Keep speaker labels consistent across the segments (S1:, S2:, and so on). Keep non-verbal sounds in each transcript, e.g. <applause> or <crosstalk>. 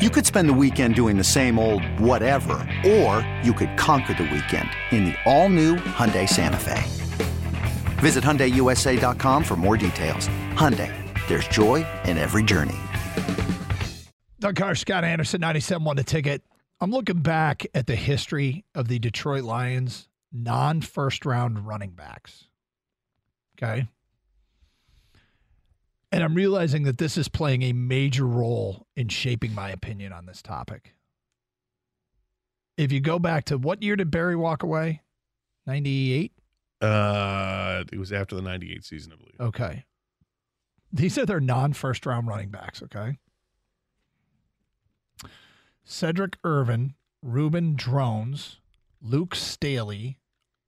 S1: You could spend the weekend doing the same old whatever, or you could conquer the weekend in the all-new Hyundai Santa Fe. Visit HyundaiUSA.com for more details. Hyundai, there's joy in every journey.
S2: Doug Karsch, Scott Anderson, 97 won the ticket. I'm looking back at the history of the Detroit Lions non first round running backs. Okay. And I'm realizing that this is playing a major role in shaping my opinion on this topic. If you go back to what year did Barry walk away? 98?
S3: Uh, it was after the 98 season, I believe.
S2: Okay. These are their non first round running backs, okay? Sedrick Irvin, Reuben Droughns, Luke Staley,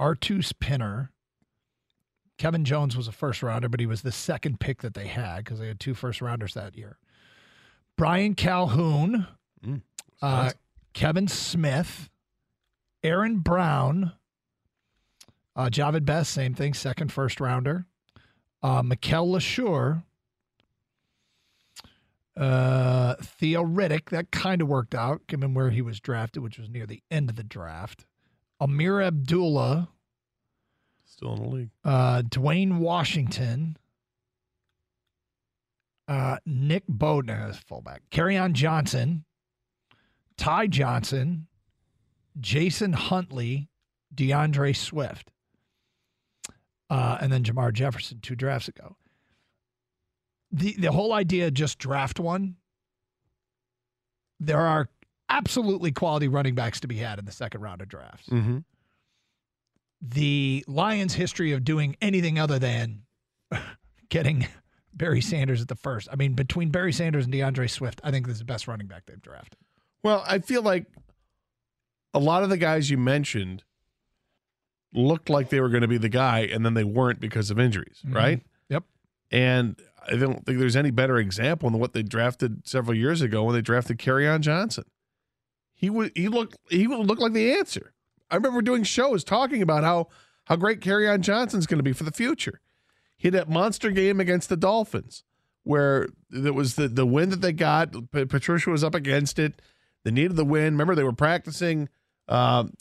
S2: Artose Pinner. Kevin Jones was a first rounder, but he was the second pick that they had because they had two first rounders that year. Brian Calhoun,
S3: Mm,
S2: uh, Kevin Smith, Aaron Brown, uh, Jahvid Best, same thing, second first rounder. Uh, Mikel Leshoure, uh, Theo Riddick, that kind of worked out given where he was drafted, which was near the end of the draft. Ameer Abdullah,
S3: Still in the league.
S2: uh, Dwayne Washington, uh, Nick Bawden as fullback, on Johnson, Ty Johnson, Jason Huntley, DeAndre Swift, uh, and then Jermar Jefferson two drafts ago. The the whole idea just draft one. There are absolutely quality running backs to be had in the second round of drafts
S3: Mm-hmm.
S2: The Lions' history of doing anything other than <laughs> getting Barry Sanders at the first. I mean, between Barry Sanders and DeAndre Swift, I think this is the best running back they've drafted.
S3: Well, I feel like a lot of the guys you mentioned looked like they were going to be the guy, and then they weren't because of injuries,
S2: Mhm.
S3: right?
S2: Yep.
S3: And I don't think there's any better example than what they drafted several years ago when they drafted on Johnson. He would he looked he would look like the answer. I remember doing shows talking about how how great Kerryon Johnson's going to be for the future. He had that monster game against the Dolphins where there was the the win that they got. Patricia was up against it. They needed the win. Remember, they were practicing um,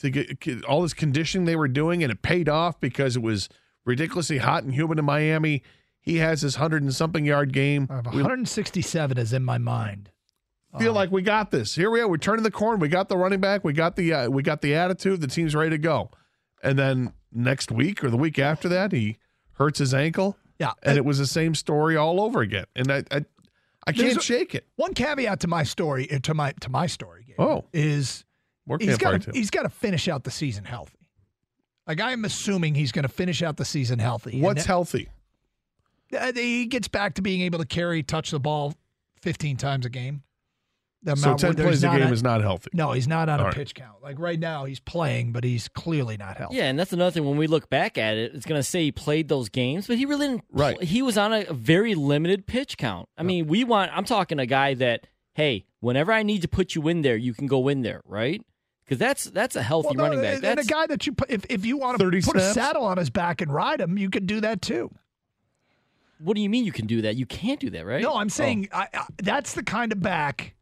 S3: to get, all this conditioning they were doing, and it paid off because it was ridiculously hot and humid in Miami. He has his hundred and something yard game.
S2: I have
S3: We
S2: 167 is in my mind.
S3: Feel like we got this. Here we are. We're turning the corner. We got the running back. We got the uh, we got the attitude. The team's ready to go. And then next week or the week after that, he hurts his ankle,
S2: Yeah.
S3: and it was the same story all over again. And I I, I can't shake it.
S2: One caveat to my story, uh, to my to my story, Gabe,
S3: Oh.
S2: is he's got to he's got to finish out the season healthy. Like I'm assuming he's going to finish out the season healthy.
S3: What's
S2: that-
S3: healthy?
S2: uh, he gets back to being able to carry, touch the ball 15 times a game. The
S3: So
S2: amount where
S3: ten
S2: there's
S3: plays a
S2: not
S3: game is not healthy.
S2: No, he's not on
S3: All
S2: a
S3: right.
S2: pitch count. Like right now, he's playing, but he's clearly not healthy.
S4: Yeah, and that's another thing. When we look back at it, it's going to say he played those games, but he really didn't.
S3: Right.
S4: He was on a very limited pitch count. I mean, we want. I'm talking a guy that, hey, whenever I need to put you in there, you can go in there, right? Because that's that's a healthy
S2: Well, no,
S4: running back.
S2: and- and a guy that you put, if if you want to
S3: 30
S2: put a saddle on his back and ride him, you can do that too.
S4: what do you mean you can do that? You can't do that, right?
S2: No, I'm oh. saying I, I, that's the kind of back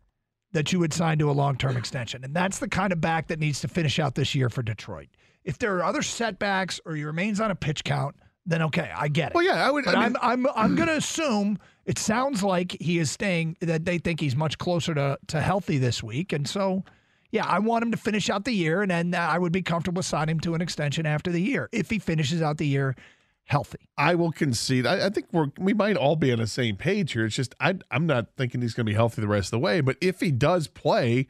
S2: that you would sign to a long term extension, and that's the kind of back that needs to finish out this year for Detroit. If there are other setbacks or he remains on a pitch count, then okay, I get it.
S3: Well, yeah, I would.
S2: But
S3: I mean,
S2: I'm I'm I'm going to assume it sounds like he is staying that they think he's much closer to to healthy this week, and so yeah, I want him to finish out the year, and then I would be comfortable signing him to an extension after the year if he finishes out the year healthy.
S3: I will concede. I, I think we're we might all be on the same page here. It's just I I'm not thinking he's going to be healthy the rest of the way. But if he does play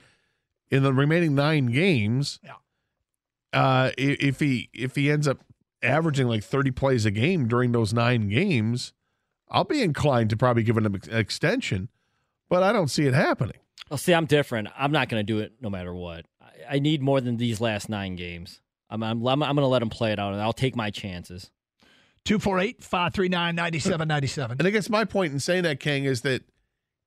S3: in the remaining nine games,
S2: Yeah.
S3: uh, if he if he ends up averaging like 30 plays a game during those nine games, I'll be inclined to probably give him an extension. But I don't see it happening.
S4: Oh, see, I'm different. I'm not going to do it no matter what. I, I need more than these last nine games. I'm I'm, I'm, going to let him play it out, and I'll take my chances.
S2: 248 539 9797.
S3: And I guess my point in saying that, King, is that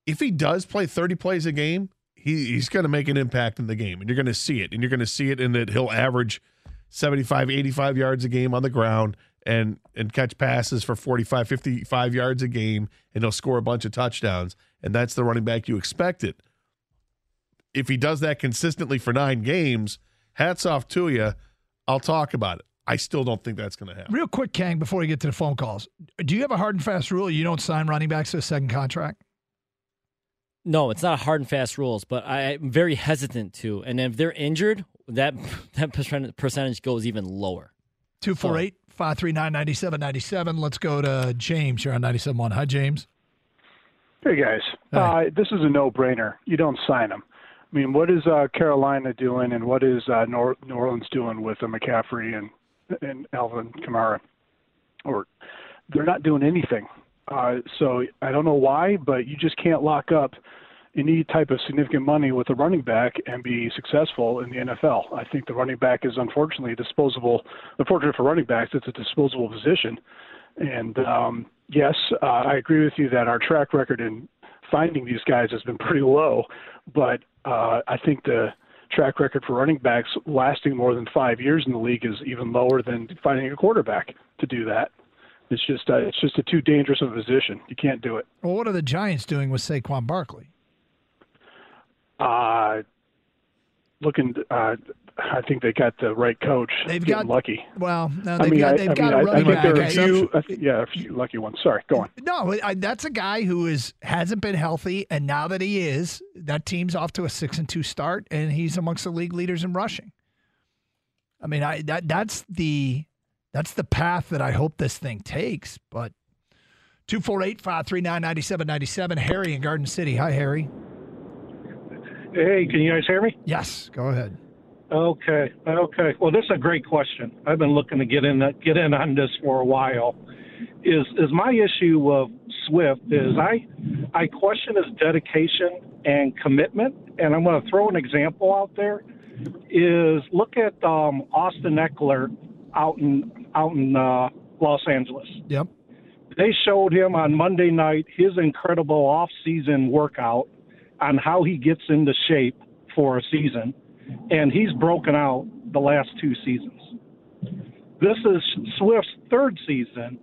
S3: if he does play 30 plays a game, he, he's going to make an impact in the game, and you're going to see it. And you're going to see it in that he'll average 75, 85 yards a game on the ground and and catch passes for 45, 55 yards a game, and he'll score a bunch of touchdowns. And that's the running back you expected. If he does that consistently for nine games, hats off to you. I'll talk about it. I still don't think that's going to happen.
S2: Real quick, Kang, before we get to the phone calls, do you have a hard and fast rule you don't sign running backs to a second contract?
S4: No, it's not hard and fast rules, but I'm very hesitant to. And if they're injured, that <laughs> that percentage goes even lower.
S2: 248 539 9797. Let's go to James. You're on 97.1. Hi, James.
S5: Hey, guys.
S2: Hi.
S5: Uh, this is a no brainer. You don't sign them. I mean, what is uh, Carolina doing and what is uh, Nor- New Orleans doing with uh, McCaffrey and, and Alvin Kamara? Or they're not doing anything. Uh, so I don't know why, but you just can't lock up any type of significant money with a running back and be successful in the NFL. I think the running back is unfortunately disposable. Unfortunately for running backs, it's a disposable position. And um, yes, uh, I agree with you that our track record in finding these guys has been pretty low, but uh, I think the track record for running backs lasting more than five years in the league is even lower than finding a quarterback to do that. It's just uh, it's just a too dangerous of a position. You can't do it.
S2: Well, what are the Giants doing with Saquon Barkley?
S5: Uh, looking, uh, I think they got the right coach.
S2: They've
S5: Getting
S2: got-
S5: lucky.
S2: Well, no,
S5: I
S2: they've
S5: mean,
S2: got they've
S5: I
S2: got
S5: mean,
S2: a
S5: I, I
S2: running
S5: think
S2: back.
S5: there are
S2: I-
S5: a few, I yeah, a few lucky ones. Sorry, go on.
S2: No, I, that's a guy who is hasn't been healthy, and now that he is, that team's off to a six and two start, and he's amongst the league leaders in rushing. I mean, I that that's the that's the path that I hope this thing takes. But 248-539-9797, Harry in Garden City. Hi, Harry.
S6: Hey, can you guys hear me?
S2: Yes, go ahead.
S6: Okay, okay. Well, this is a great question. I've been looking to get in get in on this for a while. Is is my issue of Swift is I I question his dedication and commitment, and I'm going to throw an example out there. Is look at um, Austin Ekeler out in out in uh, Los Angeles.
S2: Yep.
S6: They showed him on Monday night his incredible off-season workout on how he gets into shape for a season, and he's broken out the last two seasons. This is Swift's third season,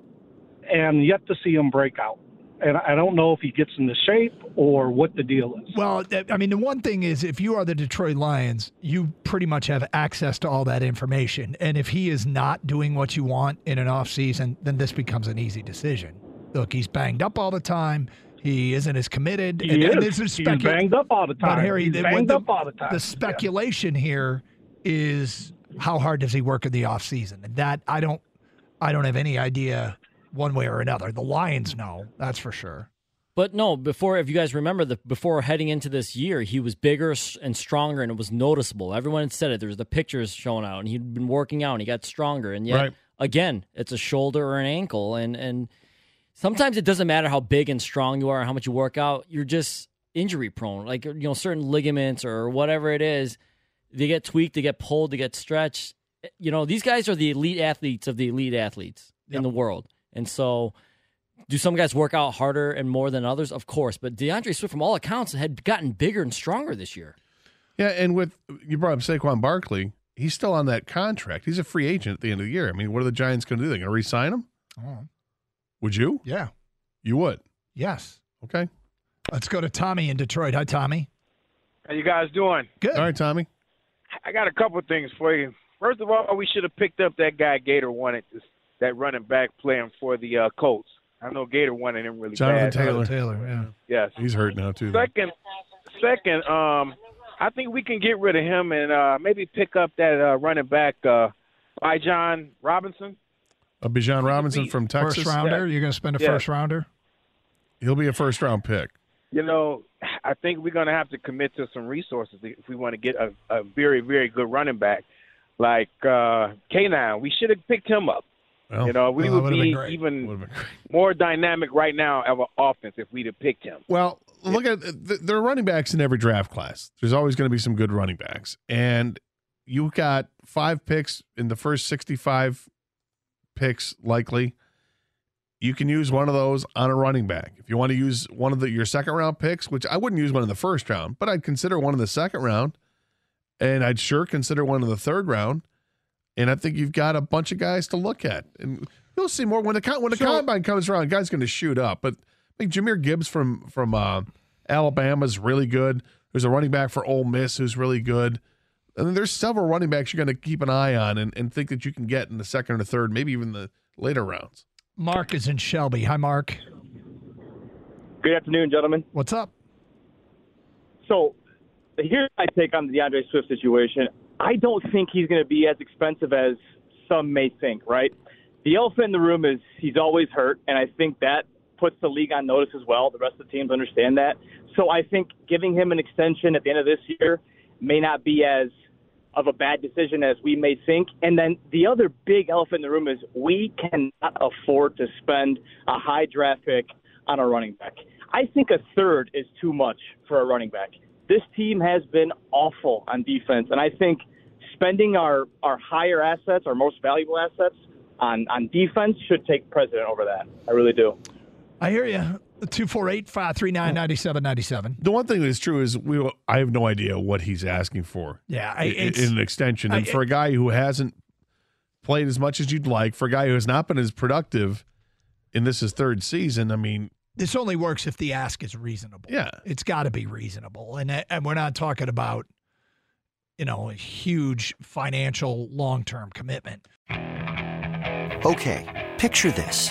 S6: and yet to see him break out. And I don't know if he gets into shape or what the deal is.
S2: Well, I mean, the one thing is, if you are the Detroit Lions, you pretty much have access to all that information. And if he is not doing what you want in an offseason, then this becomes an easy decision. Look, he's banged up all the time. He isn't as committed.
S6: He
S2: and, and this is
S6: He's
S2: specu-
S6: banged up all the time.
S2: But Harry,
S6: He's
S2: the,
S6: banged
S2: the,
S6: up all the time.
S2: The speculation here is how hard does he work in the offseason? And that I don't, I don't have any idea one way or another. The Lions know that's for sure.
S4: But no, before if you guys remember the before heading into this year, he was bigger and stronger, and it was noticeable. Everyone had said it. There was the pictures showing out, and he'd been working out, and he got stronger. And yet,
S3: Right.
S4: again, it's a shoulder or an ankle, and and sometimes it doesn't matter how big and strong you are, or how much you work out. You're just injury prone. Like you know, certain ligaments or whatever it is, they get tweaked, they get pulled, they get stretched. You know, these guys are the elite athletes of the elite athletes in the world, and so. Do some guys work out harder and more than others? Of course, but DeAndre Swift, from all accounts, had gotten bigger and stronger this year.
S3: Yeah, and with you brought up Saquon Barkley, he's still on that contract. He's a free agent at the end of the year. I mean, what are the Giants going to do? They're going to re-sign him?
S2: Oh,
S3: Would you?
S2: yeah.
S3: You would.
S2: Yes.
S3: Okay.
S2: Let's go to Tommy in Detroit. Hi, Tommy.
S7: How you guys doing?
S2: Good.
S3: All right, Tommy.
S7: I got a couple of things for you. First of all, we should have picked up that guy Gator wanted, this, that running back playing for the uh, Colts. I know Gator wanted him really
S3: Jonathan
S7: bad.
S3: Taylor.
S2: Taylor, yeah.
S7: Yes.
S3: He's hurt now too. though.
S7: Second, second, um, I think we can get rid of him and uh, maybe pick up that uh, running back uh, Bijan Robinson.
S3: Uh, Bijan Robinson from Texas.
S2: First rounder. You're going to spend a
S7: Yeah.
S2: first rounder?
S3: He'll be a first round pick.
S7: You know, I think we're going to have to commit to some resources if we want to get a, a very, very good running back like uh, K9. We should have picked him up.
S3: Well,
S7: You know, we
S2: Well,
S7: would
S2: would've
S7: be even
S3: would've been great.
S7: more dynamic right now of an offense if we'd have picked him.
S3: Well, look at th- there are running backs in every draft class. There's always going to be some good running backs, and you got five picks in the first 65 picks likely. You can use one of those on a running back. If you want to use one of the your second round picks, which I wouldn't use one in the first round, but I'd consider one in the second round, and I'd sure consider one in the third round. And I think you've got a bunch of guys to look at, and you'll see more when the when the combine comes around. Guys going to shoot up, but I think Jahmyr Gibbs from from uh, Alabama is really good. There's a running back for Ole Miss who's really good. And then there's several running backs you're going to keep an eye on and, and think that you can get in the second or third, maybe even the later rounds.
S2: Mark is in Shelby. Hi, Mark.
S8: Good afternoon, gentlemen.
S2: What's up?
S8: So here's my take on the DeAndre Swift situation. I don't think he's going to be as expensive as some may think, right? The elephant in the room is he's always hurt, and I think that puts the league on notice as well. The rest of the teams understand that. So I think giving him an extension at the end of this year may not be as of a bad decision as we may think. And then the other big elephant in the room is we cannot afford to spend a high draft pick on a running back. I think a third is too much for a running back. This team has been awful on defense, and I think spending our, our higher assets, our most valuable assets, on, on defense should take precedent over that. I really do.
S2: I hear you. 248 539 9797.
S3: The one thing that's true is we I have no idea what he's asking for.
S2: Yeah, I-
S3: i-
S2: it's-
S3: in an extension, and
S2: I-
S3: for a guy who hasn't played as much as you'd like, for a guy who has not been as productive in this his third season, I mean,
S2: This only works if the ask is reasonable.
S3: Yeah.
S2: It's got to be reasonable. And, and we're not talking about, you know, a huge financial long term commitment.
S1: Okay, picture this.